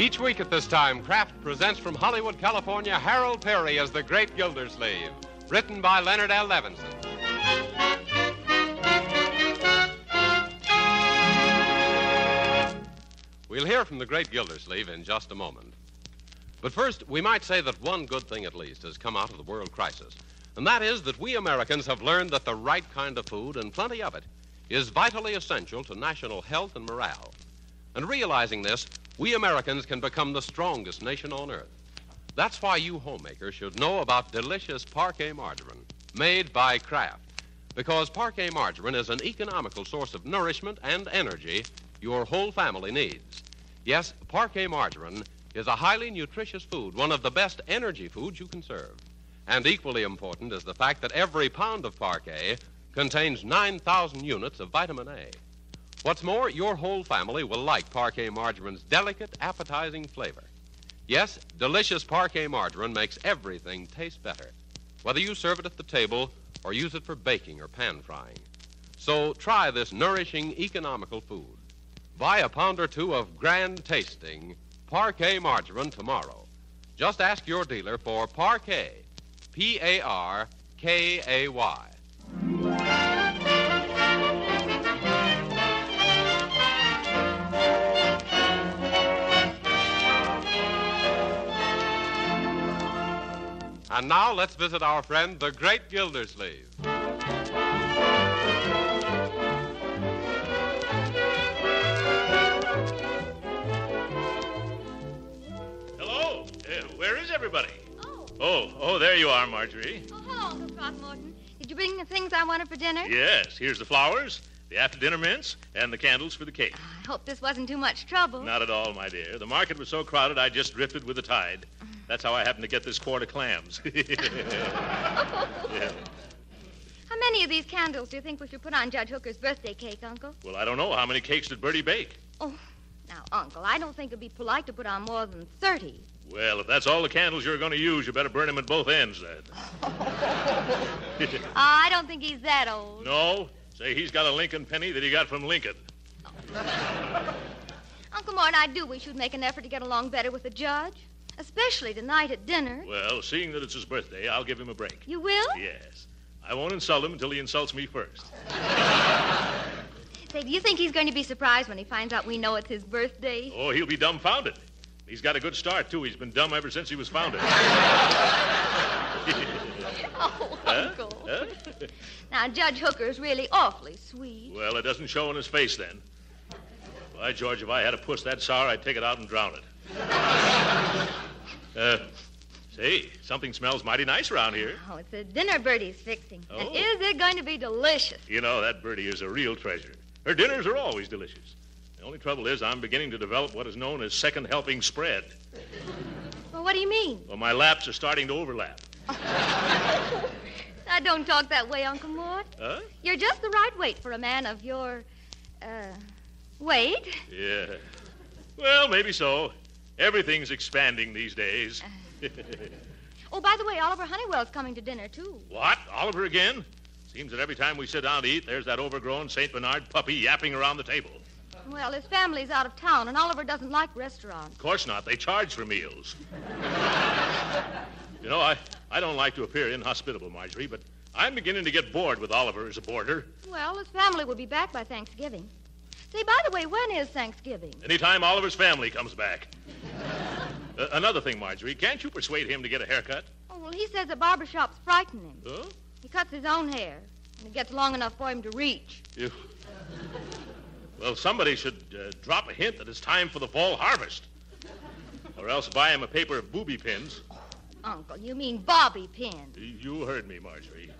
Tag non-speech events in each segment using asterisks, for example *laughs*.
Each week at this time, Kraft presents from Hollywood, California, Harold Peary as The Great Gildersleeve, written by Leonard L. Levinson. We'll hear from The Great Gildersleeve in just a moment. But first, we might say that one good thing at least has come out of the world crisis, and that is that we Americans have learned that the right kind of food, and plenty of it, is vitally essential to national health and morale. And realizing this, we Americans can become the strongest nation on earth. That's why you homemakers should know about delicious Parkay margarine, made by Kraft. Because Parkay margarine is an economical source of nourishment and energy your whole family needs. Yes, Parkay margarine is a highly nutritious food, one of the best energy foods you can serve. And equally important is the fact that every pound of Parkay contains 9,000 units of vitamin A. What's more, your whole family will like Parkay margarine's delicate, appetizing flavor. Yes, delicious Parkay margarine makes everything taste better, whether you serve it at the table or use it for baking or pan frying. So try this nourishing, economical food. Buy a pound or two of grand tasting Parkay margarine tomorrow. Just ask your dealer for Parkay, P A R K A Y. And now let's visit our friend, the great Gildersleeve. Hello. Uh, where is everybody? Oh, Oh, oh, there you are, Marjorie. oh, hello, Uncle Throckmorton. Did you bring the things I wanted for dinner? Yes, here's the flowers, the after-dinner mints, and the candles for the cake. I hope this wasn't too much trouble. Not at all, my dear. The market was so crowded I just drifted with the tide. That's how I happened to get this quart of clams. *laughs* Yeah. How many of these candles do you think we should put on Judge Hooker's birthday cake, Uncle? Well, I don't know. How many cakes did Birdie bake? Oh, now, Uncle, I don't think it'd be polite to put on more than 30. Well, if that's all the candles you're going to use, you better burn them at both ends, then. *laughs* Oh, I don't think he's that old. no? Say he's got a Lincoln penny that he got from Lincoln. Uncle Morton, I do wish you'd make an effort to get along better with the judge, especially tonight at dinner. Well, seeing that it's his birthday, I'll give him a break. You will? Yes. I won't insult him until he insults me first. Say, do you think he's going to be surprised when he finds out we know it's his birthday? Oh, he'll be dumbfounded. He's got a good start, too. He's been dumb ever since he was founded. *laughs* Oh, Uncle. Huh? *laughs* Now, Judge Hooker's really awfully sweet. well, it doesn't show in his face then. By George, if I had a puss that sour, I'd take it out and drown it. Uh, say, something smells mighty nice around here. Oh, it's a dinner Birdie's fixing. And Oh. is it going to be delicious? You know, that birdie is a real treasure. Her dinners are always delicious. The only trouble is I'm beginning to develop what is known as second helping spread. Well, what do you mean? Well, my laps are starting to overlap. *laughs* Now, don't talk that way, Uncle Mort. Huh? You're just the right weight for a man of your, uh, weight. Yeah. Well, maybe so. Everything's expanding these days. *laughs* Oh, by the way, Oliver Honeywell's coming to dinner, too. What? Oliver again? Seems that every time we sit down to eat, there's that overgrown St. Bernard puppy yapping around the table. Well, his family's out of town, and Oliver doesn't like restaurants. Of course not. They charge for meals. you know, I, I don't like to appear inhospitable, Marjorie, but I'm beginning to get bored with Oliver as a boarder. Well, his family will be back by Thanksgiving. Say, by the way, when is Thanksgiving? Anytime Oliver's family comes back. Uh, another thing, Marjorie, can't you persuade him to get a haircut? Oh, well, he says the barber shops frighten him. Huh? He cuts his own hair, and it gets long enough for him to reach. You... Well, somebody should uh, drop a hint that it's time for the fall harvest. Or else buy him a paper of booby pins. Uncle, you mean bobby pins. You heard me, Marjorie.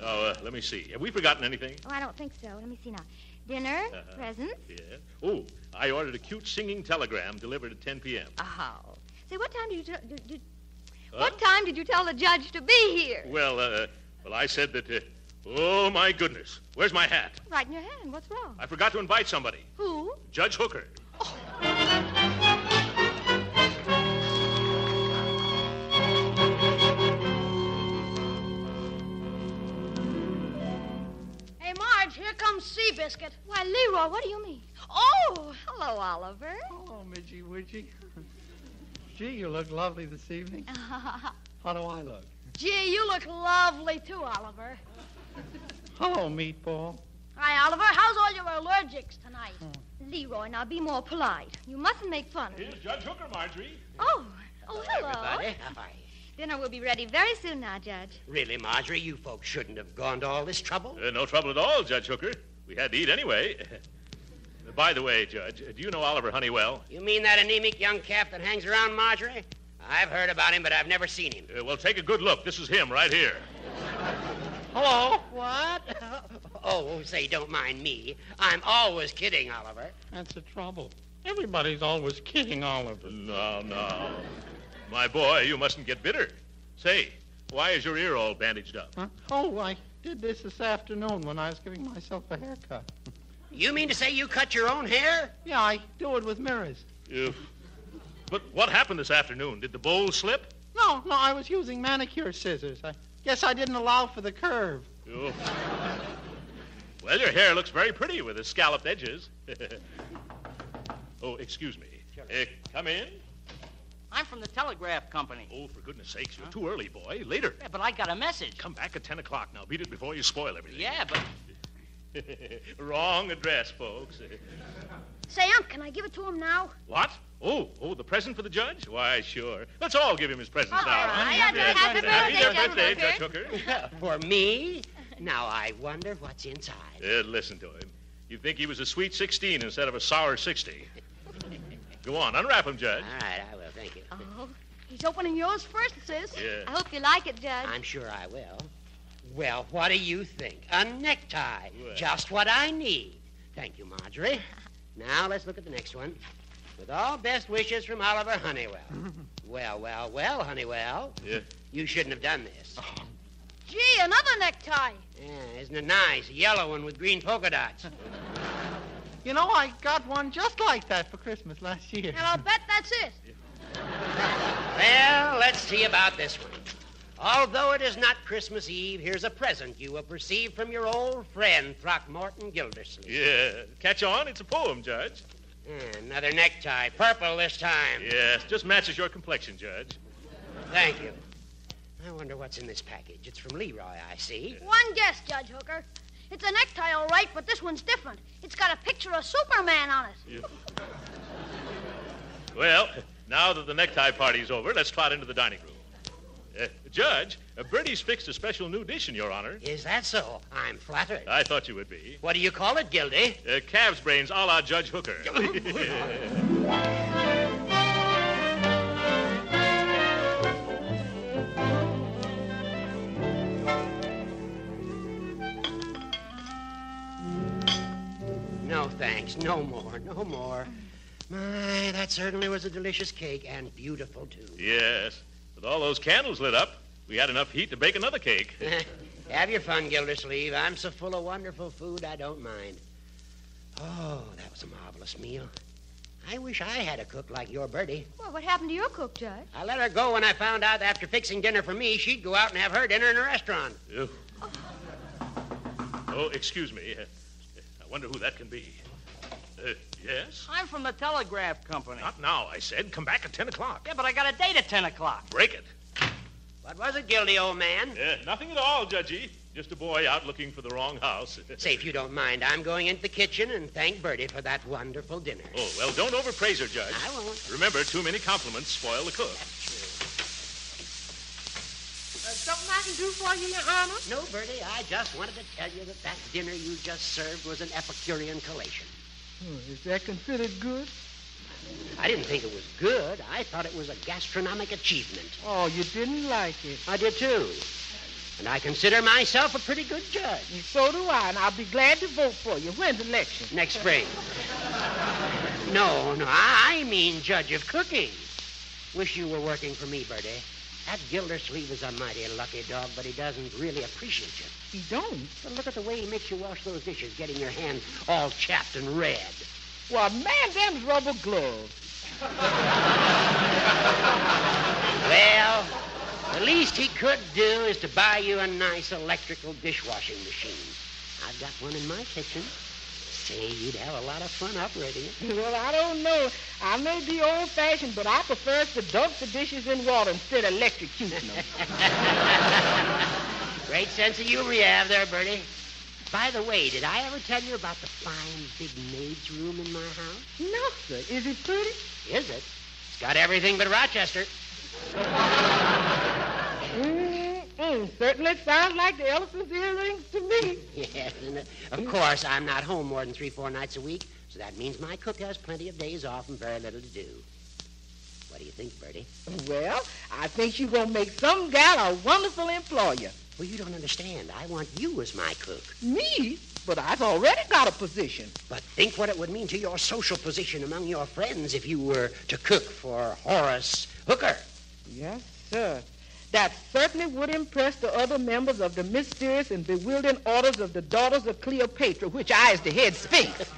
Oh, uh, let me see. Have we forgotten anything? Oh, I don't think so. Let me see now. Dinner, Uh-huh. presents. Yeah. Oh, I ordered a cute singing telegram delivered at 10 p.m. Oh. Say, what time did you tell? Did, did, Huh? What time did you tell the judge to be here? Well, uh, well, I said that. Uh, oh my goodness, where's my hat? Right in your hand. What's wrong? I forgot to invite somebody. Who? Judge Hooker. Hey, here comes Seabiscuit. Why, Leroy, what do you mean? Oh, hello, Oliver. Oh, Midgy Widgy. Gee, you look lovely this evening. *laughs* How do I look? Gee, you look lovely too, Oliver. Hello, meatball. Hi, Oliver. How's all your allergics tonight? Hmm. Leroy, now be more polite. You mustn't make fun of me. Here's Judge Hooker, Marjorie. Oh, oh, hello. Everybody, how are you? Dinner will be ready very soon now, Judge. Really, Marjorie, you folks shouldn't have gone to all this trouble. Uh, no trouble at all, Judge Hooker. We had to eat anyway. *laughs* By the way, Judge, do you know Oliver Honeywell? You mean that anemic young calf that hangs around Marjorie? I've heard about him, but I've never seen him. Uh, well, take a good look. This is him right here. Hello? What? *laughs* oh, say, don't mind me. I'm always kidding, Oliver. That's the trouble. Everybody's always kidding Oliver. No, no. My boy, you mustn't get bitter. Say, why is your ear all bandaged up? Huh? Oh, I did this this afternoon when I was giving myself a haircut. You mean to say you cut your own hair? Yeah, I do it with mirrors. Uh, but what happened this afternoon? Did the bowl slip? No, no, I was using manicure scissors. I guess I didn't allow for the curve. Oh. Well, your hair looks very pretty with the scalloped edges. *laughs* oh, excuse me. Uh, come in. I'm from the telegraph company. Oh, for goodness sakes, you're too early, boy. Later. Yeah, but I got a message. Come back at 10 o'clock now. Beat it before you spoil everything. Yeah, but *laughs* Wrong address, folks. Say, Unc, can I give it to him now? what? Oh, oh, the present for the judge? Why, sure. Let's all give him his presents All now. right. Happy Yes. birthday, Happy Judge birthday, Hooker. Judge Hooker. For me? Now I wonder what's inside. Uh, listen to him. You'd think he was a sweet 16 instead of a sour 60. Go on, unwrap him, Judge. All right, I will. Thank you. Oh, He's opening yours first, sis. Yeah. I hope you like it, Judge. I'm sure I will. Well, what do you think? A necktie. Well. Just what I need. Thank you, Marjorie. *laughs* Now let's look at the next one. With all best wishes from Oliver Honeywell. *laughs* well, well, well, Honeywell. Yeah. You shouldn't have done this. Oh. Gee, another necktie. Yeah, isn't it nice? A yellow one with green polka dots. *laughs* You know, I got one just like that for Christmas last year. And I'll bet that's it. Well, let's see about this one. Although it is not Christmas Eve, here's a present you have received from your old friend, Throckmorton Gildersleeve. Yeah. Catch on? It's a poem, Judge. Yeah, another necktie, purple this time. Yes, just matches your complexion, Judge. Thank you. I wonder what's in this package. It's from Leroy, I see. One guess, Judge Hooker. It's a necktie, all right, but this one's different. It's got a picture of Superman on it. Well, now that the necktie party's over, let's trot into the dining room. Uh, Judge, uh, Birdie's fixed a special new dish in your honor. Is that so? I'm flattered. I thought you would be. What do you call it, Gildy? Uh, calf's brains a la Judge Hooker. *laughs* No, thanks. No more. No more. My, that certainly was a delicious cake and beautiful, too. yes. With all those candles lit up, we had enough heat to bake another cake. *laughs* Have your fun, Gildersleeve. I'm so full of wonderful food, I don't mind. Oh, that was a marvelous meal. I wish I had a cook like your Birdie. Well, what happened to your cook, Judge? I let her go when I found out that after fixing dinner for me, she'd go out and have her dinner in a restaurant. Ew. Oh, excuse me. I wonder who that can be. Uh, yes? I'm from the telegraph company. Not now, I said. Come back at 10 o'clock. Yeah, but I got a date at 10 o'clock. Break it. What was it, Gildy old man? Uh, nothing at all, Judgy. Just a boy out looking for the wrong house. *laughs* Say, if you don't mind, I'm going into the kitchen and thank Birdie for that wonderful dinner. oh, well, don't overpraise her, Judge. I won't. Remember, too many compliments spoil the cook. That's true. something I can do for you, Your Honor? No, Birdie, I just wanted to tell you that that dinner you just served was an Epicurean collation. Is that considered good? I didn't think it was good. I thought it was a gastronomic achievement. Oh, you didn't like it. I did too. And I consider myself a pretty good judge. So do I, and I'll be glad to vote for you. When's the election? Next spring. No, no, I mean judge of cooking. Wish you were working for me, Birdie. That Gildersleeve is a mighty lucky dog, but he doesn't really appreciate you. He don't? But look at the way he makes you wash those dishes, getting your hands all chapped and red. Well, man, them's rubber gloves. Well, the least he could do is to buy you a nice electrical dishwashing machine. I've got one in my kitchen. Say, you'd have a lot of fun operating it. *laughs* Well, I don't know. I may be old-fashioned, but I prefer to dunk the dishes in water instead of electrocuting them. *laughs* Great sense of humor you have there, Birdie. By the way, did I ever tell you about the fine big maid's room in my house? no, sir. Is it pretty? Is it? It's got everything but Rochester. *laughs* Mm-mm. Certainly sounds like the elephant's earrings to me. Yes, and uh, of course, I'm not home more than three, four nights a week, so that means my cook has plenty of days off and very little to do. What do you think, Birdie? Well, I think you're going to make some gal a wonderful employer. Well, you don't understand. I want you as my cook. Me? But I've already got a position. But think what it would mean to your social position among your friends if you were to cook for Horace Hooker. Yes, sir. That certainly would impress the other members of the mysterious and bewildering orders of the Daughters of Cleopatra, which I is the head sphinx. *laughs*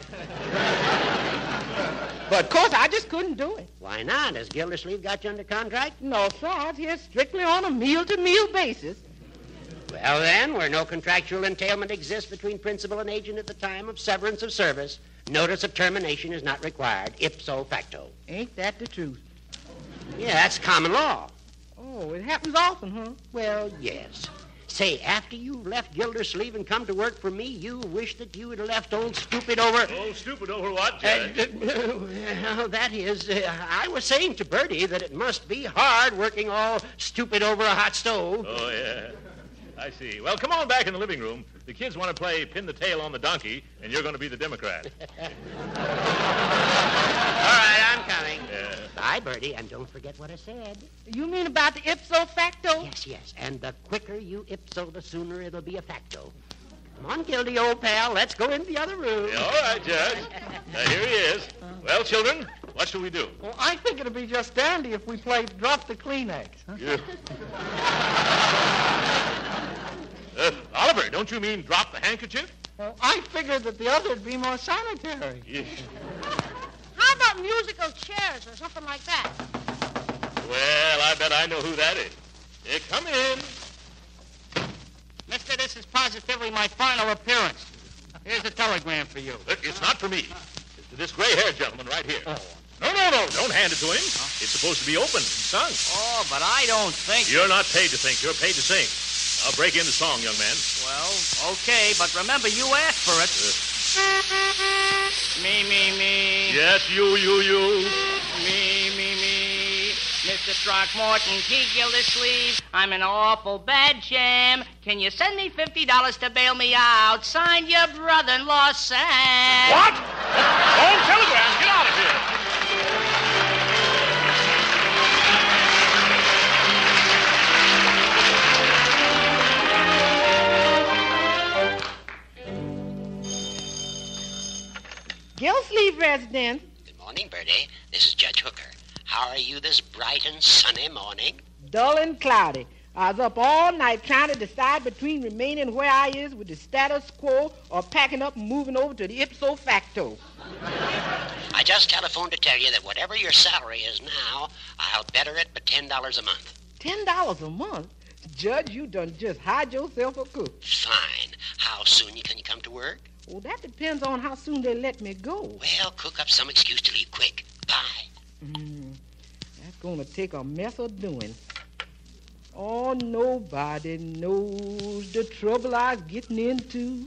but of course, I just couldn't do it. Why not? Has Gildersleeve got you under contract? No, sir, I was here strictly on a meal-to-meal basis. Well, then, where no contractual entailment exists between principal and agent at the time of severance of service, notice of termination is not required, ipso facto. Ain't that the truth? Yeah, that's common law. Oh, it happens often, huh? Well, yes. Say, after you left Gildersleeve and come to work for me, you wish that you had left old stupid over. Oh, stupid over what, Uh, Judge? well, that is, uh, I was saying to Birdie that it must be hard working all stupid over a hot stove. Oh, yeah. I see. Well, come on back in the living room. The kids want to play pin the tail on the donkey, and you're going to be the Democrat. *laughs* All right, I'm coming. Yeah. Bye, Birdie, and don't forget what I said. You mean about the ipso facto? Yes, yes, and the quicker you ipso, the sooner it'll be a facto. Come on, Gildy, old pal, let's go in the other room. Yeah, all right, Judge. Uh, here he is. Well, children, what shall we do? Well, I think it'd be just dandy if we played Drop the Kleenex. Huh? *laughs* Uh, Oliver, don't you mean drop the handkerchief? Well, I figured that the other'd be more sanitary. Yeah. How about musical chairs or something like that? Well, I bet I know who that is. Yeah, come in. Mister, this is positively my final appearance. Here's a telegram for you. Look, it's not for me. It's to this gray-haired gentleman right here. No, no, no. Don't hand it to him. It's supposed to be open and sung. Oh, but I don't think. You're not paid to think. You're paid to sing. I'll break in the song, young man. Well, okay, but remember, you asked for it. Me, me, me. Yes, you, you, you. Me, me, me. Mr. Throckmorton, T. Gildersleeve, I'm in awful bad jam. Can you send me $50 to bail me out? Signed your brother-in-law, Sam. What? Wrong telegram. Gillsleeve residence. Good morning, Birdie. This is Judge Hooker. How are you this bright and sunny morning? Dull and cloudy. I was up all night trying to decide between remaining where I is with the status quo or packing up and moving over to the ipso facto. I just telephoned to tell you that whatever your salary is now, I'll better it by $10 a month. Ten dollars a month? Judge, you done just hide yourself a cook. Fine. How soon you- can you come to work? Well, that depends on how soon they let me go. Well, cook up some excuse to leave quick. Bye. Mm, that's gonna take a mess of doing. Oh, nobody knows the trouble I was getting into.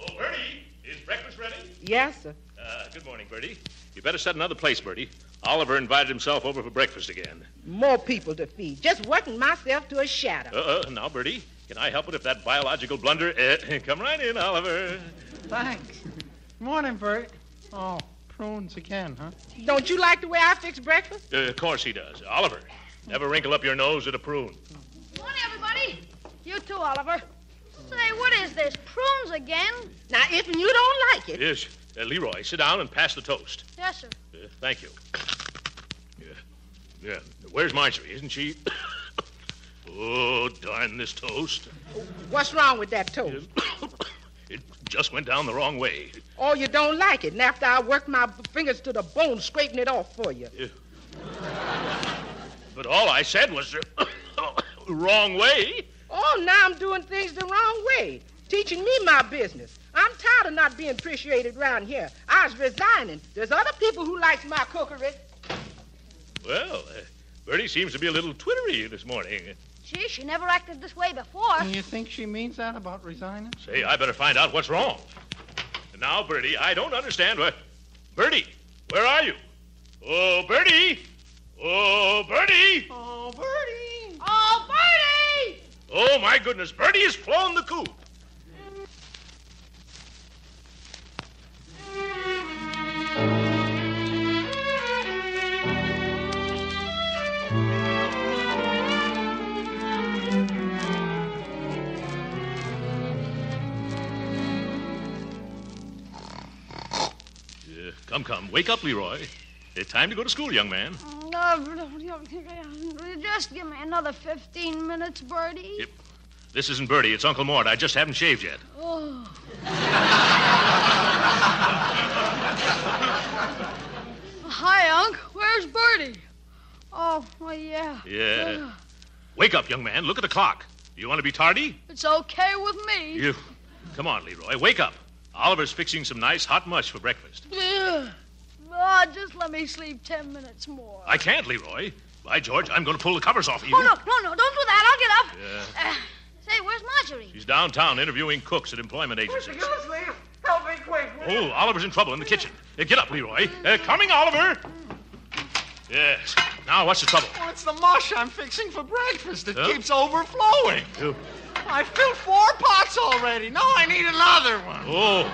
Oh, Birdie, is breakfast ready? Yes, sir. Uh, good morning, Birdie. You better set another place, Birdie. Oliver invited himself over for breakfast again. More people to feed. Just working myself to a shadow. Uh-uh. Now, Birdie, can I help it if that biological blunder... Uh, *laughs* come right in, Oliver. Thanks. Morning, Bert. Oh, prunes again, huh? Don't you like the way I fix breakfast? Uh, of course he does. Oliver, never wrinkle up your nose at a prune. Morning, everybody. You too, Oliver. Say, what is this? Prunes again? Now, if you don't like it, Yes. Uh, Leroy, sit down and pass the toast. Yes, sir. Uh, thank you. Yeah. Yeah. Where's Marjorie? Isn't she? *coughs* oh, darn this toast. what's wrong with that toast? *coughs* It just went down the wrong way. Oh, you don't like it. And after I worked my fingers to the bone scraping it off for you. But all I said was uh, *coughs* wrong way. Oh, now I'm doing things the wrong way. Teaching me my business. I'm tired of not being appreciated around here. I was resigning. There's other people who likes my cookery. Well, uh, Birdie seems to be a little twittery this morning. Gee, she never acted this way before. You think she means that about resigning? Say, I better find out what's wrong. And now, Birdie, I don't understand what. Birdie, where are you? Oh, Birdie! Oh, Birdie! Oh, Birdie! Oh, Birdie! Oh, my goodness, Birdie has flown the coop. Come. Wake up, Leroy. It's time to go to school, young man. Just give me another 15 minutes, Birdie. Yep. This isn't Birdie, it's Uncle Mort. I just haven't shaved yet. Oh. Hi, Unc. Where's Birdie? Oh, well, yeah. Yeah. Wake up, young man. Look at the clock. You want to be tardy? It's okay with me. You. Come on, Leroy. Wake up. Oliver's fixing some nice hot mush for breakfast. Ugh. Oh, just let me sleep 10 minutes more. I can't, Leroy. By George, I'm going to pull the covers off of you. Oh, no, no, no, don't do that. I'll get up. Yeah. Uh, say, where's Marjorie? She's downtown interviewing cooks at employment agencies. Gildersleeve, help me quick. Oh, Oliver's in trouble in the kitchen. Uh, get up, Leroy. Uh, coming, Oliver. Yes. Now, what's the trouble? Oh, it's the mush I'm fixing for breakfast. It keeps overflowing. You- I filled four pots already. Now I need another one. Oh.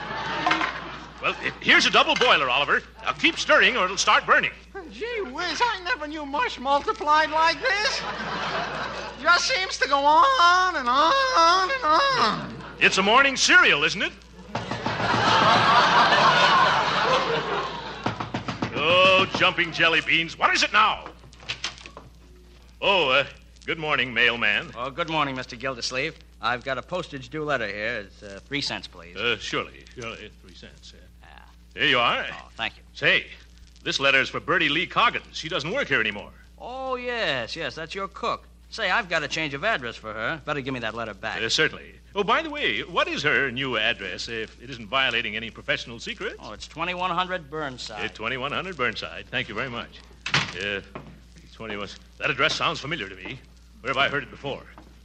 Well, here's a double boiler, Oliver. Now keep stirring or it'll start burning. Gee whiz, I never knew mush multiplied like this. Just seems to go on and on and on. It's a morning cereal, isn't it? *laughs* oh, jumping jelly beans. What is it now? Oh, uh, good morning, mailman. Oh, good morning, Mr. Gildersleeve. I've got a postage due letter here. It's uh, three cents, please. Uh, surely, surely, three cents. Uh, Ah. here you are. Oh, thank you. Say, this letter is for Birdie Lee Coggins. She doesn't work here anymore. Oh, yes, yes, that's your cook. Say, I've got a change of address for her. Better give me that letter back. Uh, certainly. Oh, by the way, what is her new address if it isn't violating any professional secrets? Oh, it's 2100 Burnside. Uh, 2100 Burnside. Thank you very much. Uh, 21. That address sounds familiar to me. Where have I heard it before?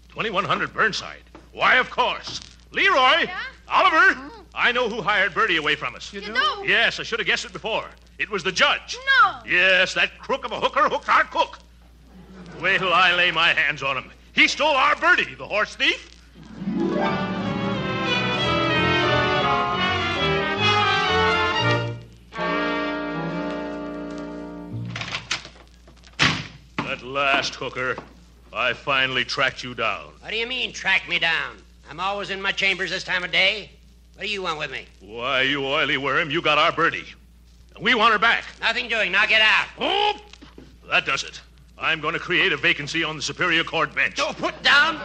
2100 Burnside. Why, of course. Leroy! Oliver! Oh. I know who hired Birdie away from us. You, You do? do? Yes, I should have guessed it before. It was the judge. No. Yes, that crook of a hooker hooked our cook. Wait till I lay my hands on him. He stole our Birdie, the horse thief. At last, hooker, I finally tracked you down. What do you mean, track me down? I'm always in my chambers this time of day. What do you want with me? Why, you oily worm, you got our Birdie. We want her back. Nothing doing. Now get out. Oh, that does it. I'm going to create a vacancy on the Superior Court bench. Don't put down,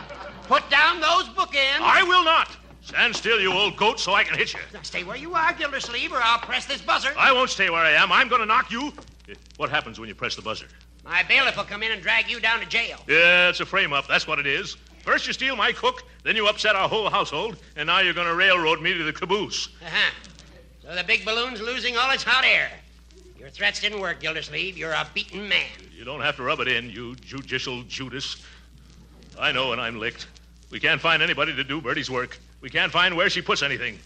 put down those bookends. I will not. Stand still, you old goat, so I can hit you. Now stay where you are, Gildersleeve, or I'll press this buzzer. I won't stay where I am. I'm going to knock you. What happens when you press the buzzer? My bailiff will come in and drag you down to jail. Yeah, it's a frame up. That's what it is. First you steal my cook, then you upset our whole household, and now you're going to railroad me to the caboose. Uh-huh. So the big balloon's losing all its hot air. Your threats didn't work, Gildersleeve. You're a beaten man. You don't have to rub it in, you judicial Judas. I know when I'm licked. We can't find anybody to do Birdie's work. We can't find where she puts anything.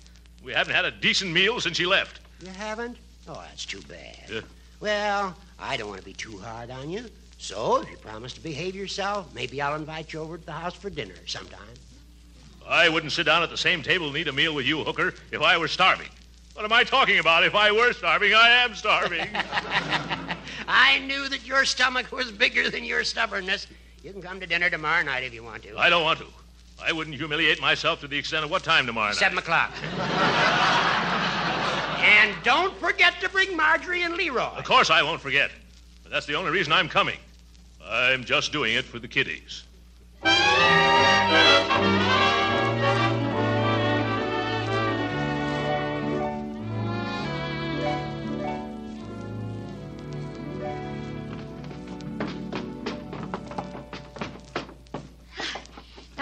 We haven't had a decent meal since she left. You haven't? Oh, that's too bad. Yeah. Well, I don't want to be too hard on you. So, if you promise to behave yourself, maybe I'll invite you over to the house for dinner sometime. I wouldn't sit down at the same table and eat a meal with you, Hooker, if I were starving. What am I talking about? If I were starving, I am starving. *laughs* I knew that your stomach was bigger than your stubbornness. You can come to dinner tomorrow night if you want to. I don't want to. I wouldn't humiliate myself to the extent of what time tomorrow night? Seven o'clock. *laughs* and don't forget to bring Marjorie and Leroy. Of course I won't forget. But that's the only reason I'm coming. I'm just doing it for the kiddies.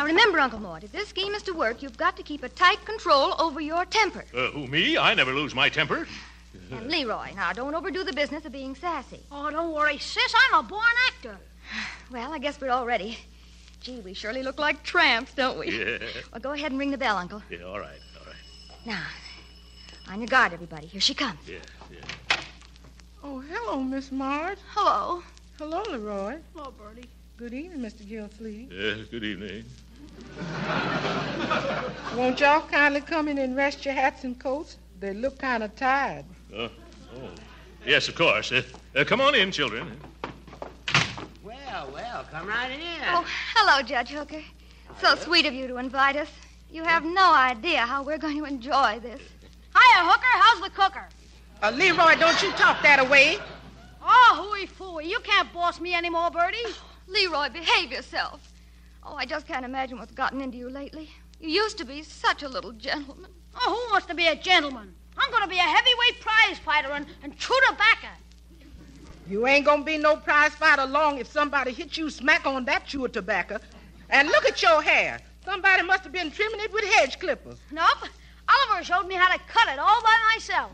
Remember, Uncle Mort, if this scheme is to work, you've got to keep a tight control over your temper. Uh, who, me? I never lose my temper. And Leroy, now don't overdo the business of being sassy. Oh, don't worry, sis. I'm a born actor. *sighs* Well, I guess we're all ready. Gee, we surely look like tramps, don't we? Yeah. *laughs* Well, go ahead and ring the bell, Uncle. Yeah, all right, all right. Now, on your guard, everybody. Here she comes. Yeah, yeah. Oh, hello, Miss Marge. Hello. Hello, Leroy. Hello, Birdie. Good evening, Mr. Gilsleeve. Yeah, good evening. *laughs* Won't y'all kindly come in and rest your hats and coats? They look kind of tired. Uh, oh. Yes, of course. Uh, uh, come on in, children. Well, well, come right in. Oh, hello, Judge Hooker. So sweet of you to invite us. You have no idea how we're going to enjoy this. Hiya, Hooker. How's the cooker? Uh, Leroy, don't you talk that away. Oh, hooey fooey. You can't boss me anymore, Birdie. Leroy, behave yourself. Oh, I just can't imagine what's gotten into you lately. You used to be such a little gentleman. Oh, who wants to be a gentleman? I'm going to be a heavyweight prize fighter and, and chew tobacco. You ain't gonna be no prize fighter long if somebody hits you smack on that chew of tobacco. And look at your hair. Somebody must have been trimming it with hedge clippers. Nope. Oliver showed me how to cut it all by myself.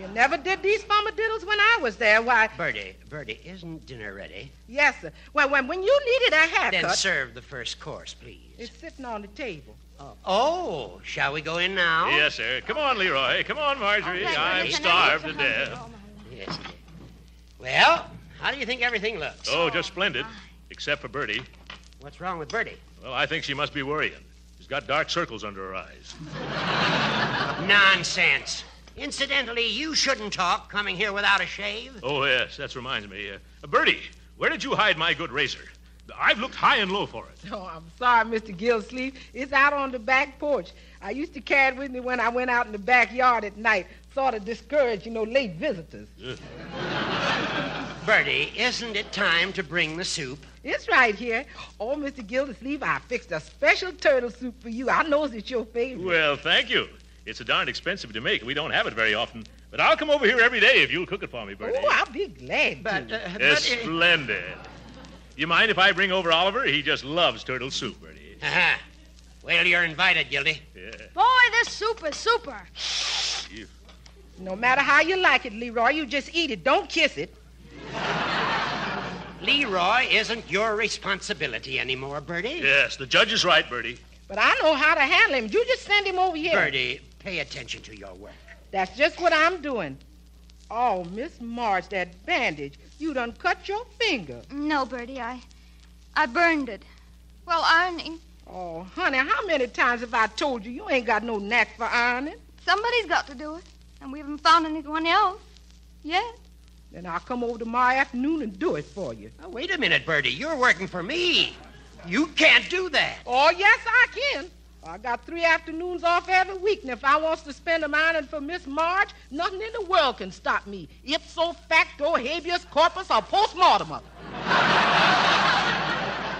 You never did these farmadiddles when I was there. Why, Birdie, Birdie, isn't dinner ready? yes, sir. Well, when, when you needed a Then serve the first course, please. it's sitting on the table. Oh, oh, shall we go in now? Yes, sir. Come on, Leroy. Come on, Marjorie. Okay, I'm Birdie, starved to I- death. Yes. Well, how do you think everything looks? Oh, just splendid. Except for Birdie. What's wrong with Birdie? Well, I think she must be worrying. She's got dark circles under her eyes. *laughs* Nonsense. Incidentally, you shouldn't talk coming here without a shave. Oh, yes, that reminds me. Uh, Birdie, where did you hide my good razor? I've looked high and low for it. Oh, I'm sorry, Mr. Gillsleeve. It's out on the back porch. I used to carry it with me when I went out in the backyard at night, sort of discourage, you know, late visitors. Birdie, isn't it time to bring the soup? It's right here. Oh, Mr. Gildersleeve, I fixed a special turtle soup for you. I know it's your favorite. Well, thank you. It's a darned expensive to make. We don't have it very often. But I'll come over here every day if you'll cook it for me, Birdie. Oh, I'll be glad But, to. uh, Yes, but, uh, splendid. You mind if I bring over Oliver? He just loves turtle soup, Birdie. uh-huh. Well, you're invited, Gildy. Yeah. Boy, this soup is super. No matter how you like it, Leroy, you just eat it. Don't kiss it. *laughs* Leroy isn't your responsibility anymore, Birdie. Yes, the judge is right, Birdie. But I know how to handle him. You just send him over here. Birdie, pay attention to your work. That's just what I'm doing. Oh, Miss Marge, that bandage. You done cut your finger. No, Birdie, I I burned it. Well, ironing. Oh, honey, how many times have I told you you ain't got no knack for ironing? Somebody's got to do it. And we haven't found anyone else. Yet. Then I'll come over tomorrow afternoon and do it for you. Now, wait a minute, Birdie. You're working for me. You can't do that. Oh, yes, I can. I got three afternoons off every week, and if I wants to spend them ironing for Miss Marge, nothing in the world can stop me. Ipso facto, habeas corpus, or post-mortem.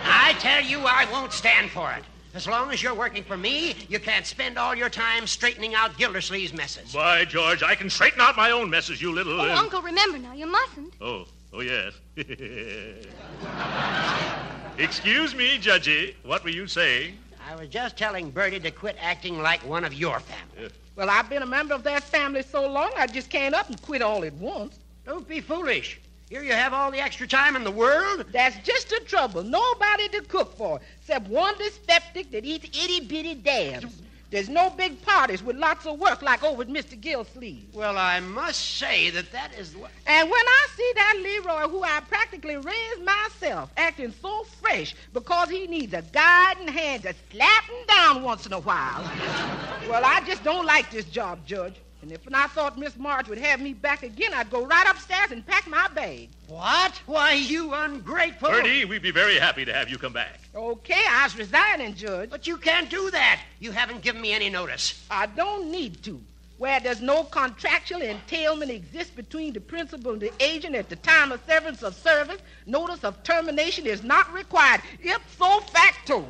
I tell you, I won't stand for it. As long as you're working for me, you can't spend all your time straightening out Gildersleeve's messes. By George, I can straighten out my own messes, you little. Oh, uh, Uncle, remember now, you mustn't. Oh, oh, yes. *laughs* Excuse me, Judgy. What were you saying? I was just telling Birdie to quit acting like one of your family. Well, I've been a member of that family so long, I just can't up and quit all at once. Don't be foolish. Here you have all the extra time in the world. That's just the trouble. Nobody to cook for, except one dyspeptic that eats itty-bitty dabs. There's no big parties with lots of work like over at Mr. Gillsleeve. Well, I must say that that is. wha- And when I see that Leroy, who I practically raised myself, acting so fresh because he needs a guiding hand to slap him down once in a while, *laughs* well, I just don't like this job, Judge. And if I thought Miss Marge would have me back again, I'd go right upstairs and pack my bag. What? Why, you ungrateful. Birdie, we'd be very happy to have you come back. Okay, I was resigning, Judge. But you can't do that. You haven't given me any notice. I don't need to. Where there's no contractual entailment exists between the principal and the agent at the time of severance of service, notice of termination is not required. Ipso facto.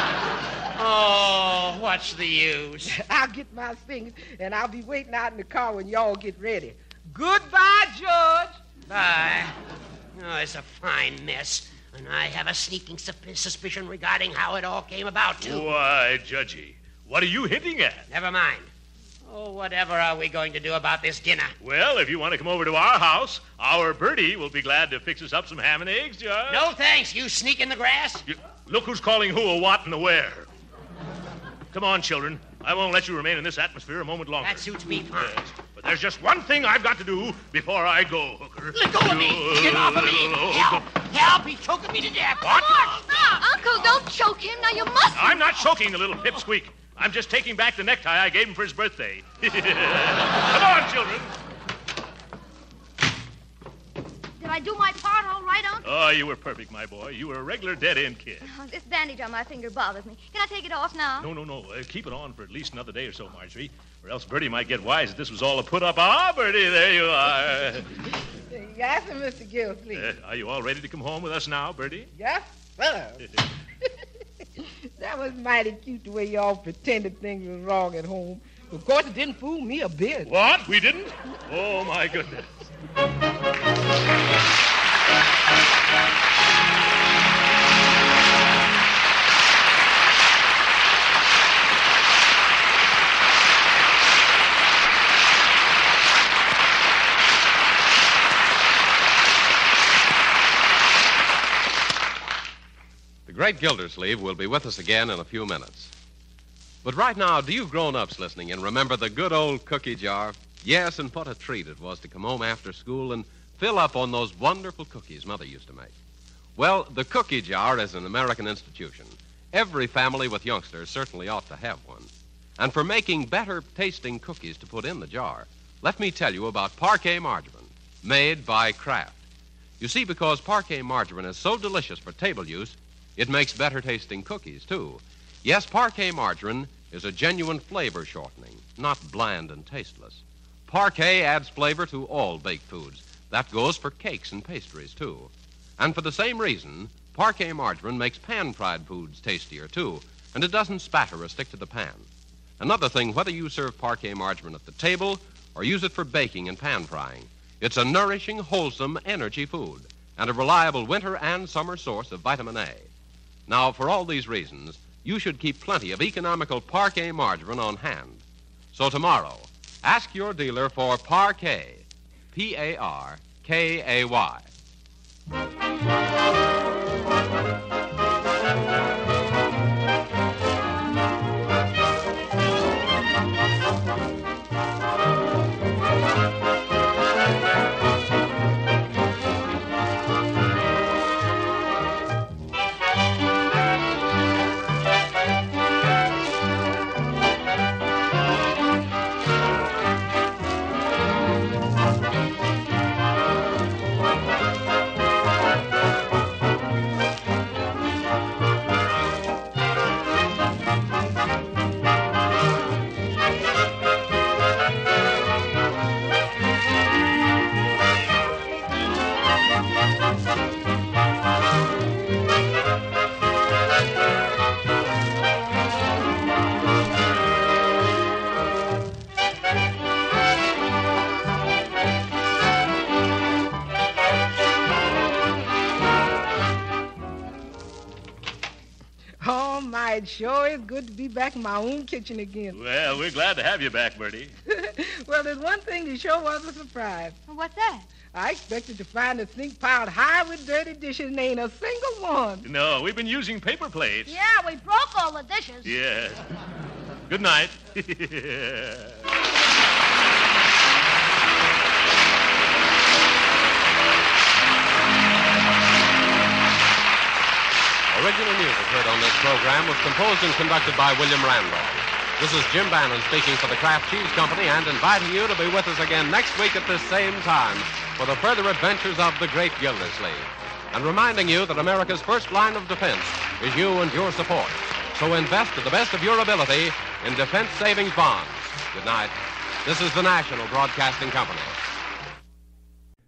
*laughs* Oh, what's the use? *laughs* I'll get my things, and I'll be waiting out in the car when y'all get ready. Goodbye, Judge. Bye. Oh, it's a fine mess. And I have a sneaking suspicion regarding how it all came about, too. Why, Judgy, what are you hinting at? Never mind. Oh, whatever are we going to do about this dinner? Well, if you want to come over to our house, our Birdie will be glad to fix us up some ham and eggs, Judge. No thanks, you sneak in the grass. You- look who's calling who a what and a where. Come on, children. I won't let you remain in this atmosphere a moment longer. That suits me fine. Yes, but there's just one thing I've got to do before I go, Hooker. Let go of me! Get off of me! Help! Help! He's choking me to death! What? Uncle, don't choke him. Now you must. I'm not choking the little pipsqueak. I'm just taking back the necktie I gave him for his birthday. *laughs* Come on, children. I do my part all right, Uncle? Oh, you were perfect, my boy. You were a regular dead-end kid. Oh, this bandage on my finger bothers me. Can I take it off now? No, no, no. Uh, keep it on for at least another day or so, Marjorie, or else Birdie might get wise that this was all a put-up. Ah, Birdie, there you are. *laughs* Yes, sir, Mr. Gilsleeve. Uh, are you all ready to come home with us now, Birdie? Yes, sir. *laughs* that was mighty cute the way y'all pretended things was wrong at home. Of course, it didn't fool me a bit. What? We didn't? Oh, my goodness. Great Gildersleeve will be with us again in a few minutes. But right now, do you grown ups listening and remember the good old cookie jar? Yes, and what a treat it was to come home after school and fill up on those wonderful cookies Mother used to make. Well, the cookie jar is an American institution. Every family with youngsters certainly ought to have one. And for making better tasting cookies to put in the jar, let me tell you about Parkay margarine, made by Kraft. You see, because Parkay margarine is so delicious for table use, it makes better tasting cookies, too. Yes, Parkay margarine is a genuine flavor shortening, not bland and tasteless. Parkay adds flavor to all baked foods. That goes for cakes and pastries, too. And for the same reason, Parkay margarine makes pan fried foods tastier, too, and it doesn't spatter or stick to the pan. Another thing, whether you serve Parkay margarine at the table or use it for baking and pan frying, it's a nourishing, wholesome energy food and a reliable winter and summer source of vitamin A. Now, for all these reasons, you should keep plenty of economical Parkay margarine on hand. So tomorrow, ask your dealer for Parkay. P A R K A Y. it sure is good to be back in my own kitchen again. Well, we're glad to have you back, Birdie. *laughs* well, there's one thing that sure was a surprise. What's that? I expected to find the sink piled high with dirty dishes and ain't a single one. No, we've been using paper plates. Yeah, we broke all the dishes. Yes. Good night. *laughs* Original music heard on this program was composed and conducted by William Randolph. This is Jim Bannon speaking for the Kraft Cheese Company and inviting you to be with us again next week at this same time for the further adventures of the great Gildersleeve. And reminding you that America's first line of defense is you and your support. So invest to the best of your ability in defense savings bonds. Good night. This is the National Broadcasting Company.